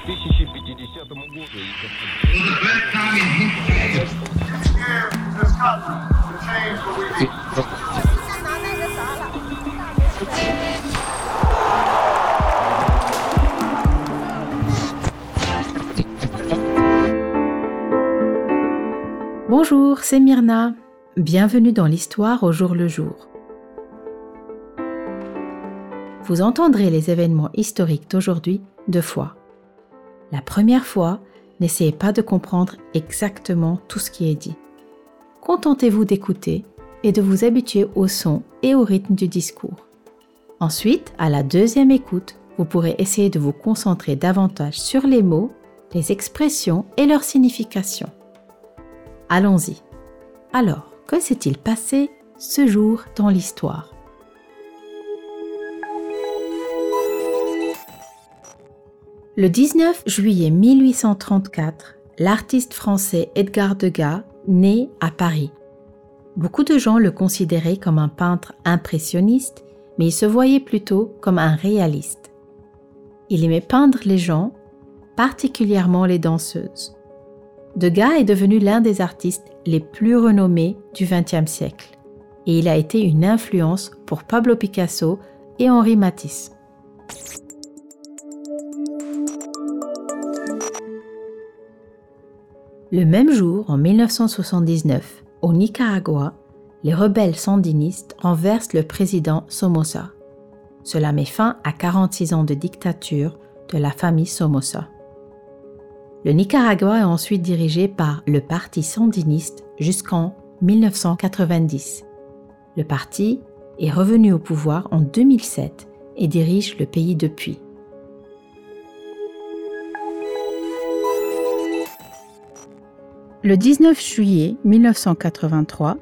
2050 году. Bonjour, c'est Myrna. Bienvenue dans l'histoire au jour le jour. Vous entendrez les événements historiques d'aujourd'hui deux fois. La première fois, n'essayez pas de comprendre exactement tout ce qui est dit. Contentez-vous d'écouter et de vous habituer au son et au rythme du discours. Ensuite, à la deuxième écoute, vous pourrez essayer de vous concentrer davantage sur les mots, les expressions et leur signification. Allons-y. Alors, que s'est-il passé ce jour dans l'histoire? Le 19 juillet 1834, l'artiste français Edgar Degas naît à Paris. Beaucoup de gens le considéraient comme un peintre impressionniste, mais il se voyait plutôt comme un réaliste. Il aimait peindre les gens, particulièrement les danseuses. Degas est devenu l'un des artistes les plus renommés du XXe siècle, et il a été une influence pour Pablo Picasso et Henri Matisse. Le même jour, en 1979, au Nicaragua, les rebelles sandinistes renversent le président Somoza. Cela met fin à 46 ans de dictature de la famille Somoza. Le Nicaragua est ensuite dirigé par le Parti sandiniste jusqu'en 1990. Le parti est revenu au pouvoir en 2007 et dirige le pays depuis. Le 19 juillet 1983,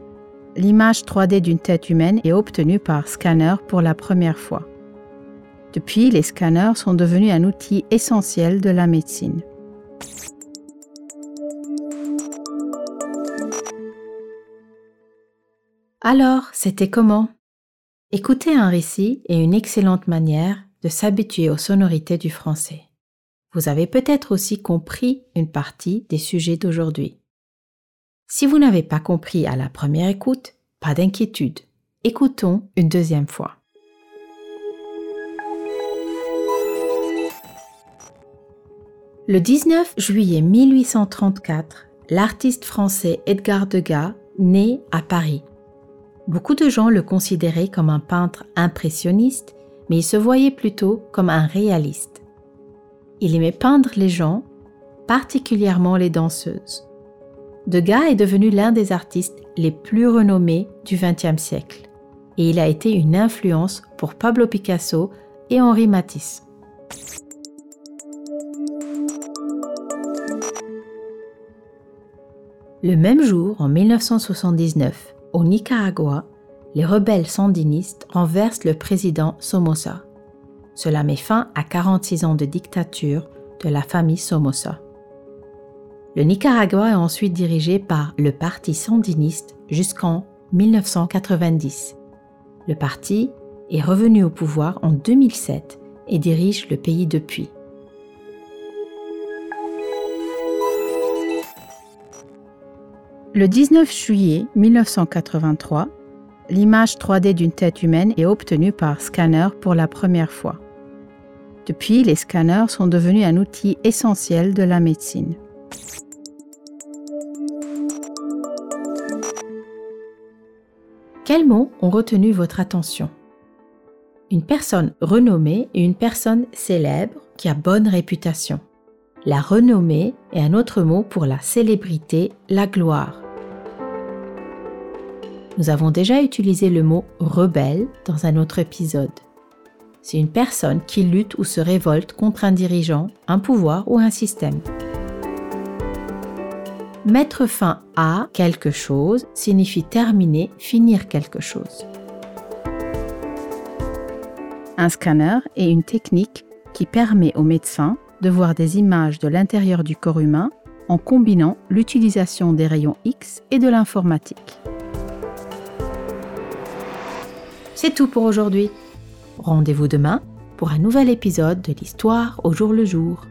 l'image 3D d'une tête humaine est obtenue par scanner pour la première fois. Depuis, les scanners sont devenus un outil essentiel de la médecine. Alors, c'était comment? Écouter un récit est une excellente manière de s'habituer aux sonorités du français. Vous avez peut-être aussi compris une partie des sujets d'aujourd'hui. Si vous n'avez pas compris à la première écoute, pas d'inquiétude. Écoutons une deuxième fois. Le 19 juillet 1834, l'artiste français Edgar Degas naît à Paris. Beaucoup de gens le considéraient comme un peintre impressionniste, mais il se voyait plutôt comme un réaliste. Il aimait peindre les gens, particulièrement les danseuses. Degas est devenu l'un des artistes les plus renommés du XXe siècle et il a été une influence pour Pablo Picasso et Henri Matisse. Le même jour, en 1979, au Nicaragua, les rebelles sandinistes renversent le président Somoza. Cela met fin à 46 ans de dictature de la famille Somoza. Le Nicaragua est ensuite dirigé par le Parti sandiniste jusqu'en 1990. Le parti est revenu au pouvoir en 2007 et dirige le pays depuis. Le 19 juillet 1983, l'image 3D d'une tête humaine est obtenue par scanner pour la première fois. Depuis, les scanners sont devenus un outil essentiel de la médecine. Quels mots ont retenu votre attention? Une personne renommée et une personne célèbre qui a bonne réputation. La renommée est un autre mot pour la célébrité, la gloire. Nous avons déjà utilisé le mot rebelle dans un autre épisode. C'est une personne qui lutte ou se révolte contre un dirigeant, un pouvoir ou un système. Mettre fin à quelque chose signifie terminer, finir quelque chose. Un scanner est une technique qui permet aux médecins de voir des images de l'intérieur du corps humain en combinant l'utilisation des rayons X et de l'informatique. C'est tout pour aujourd'hui. Rendez-vous demain pour un nouvel épisode de l'histoire au jour le jour.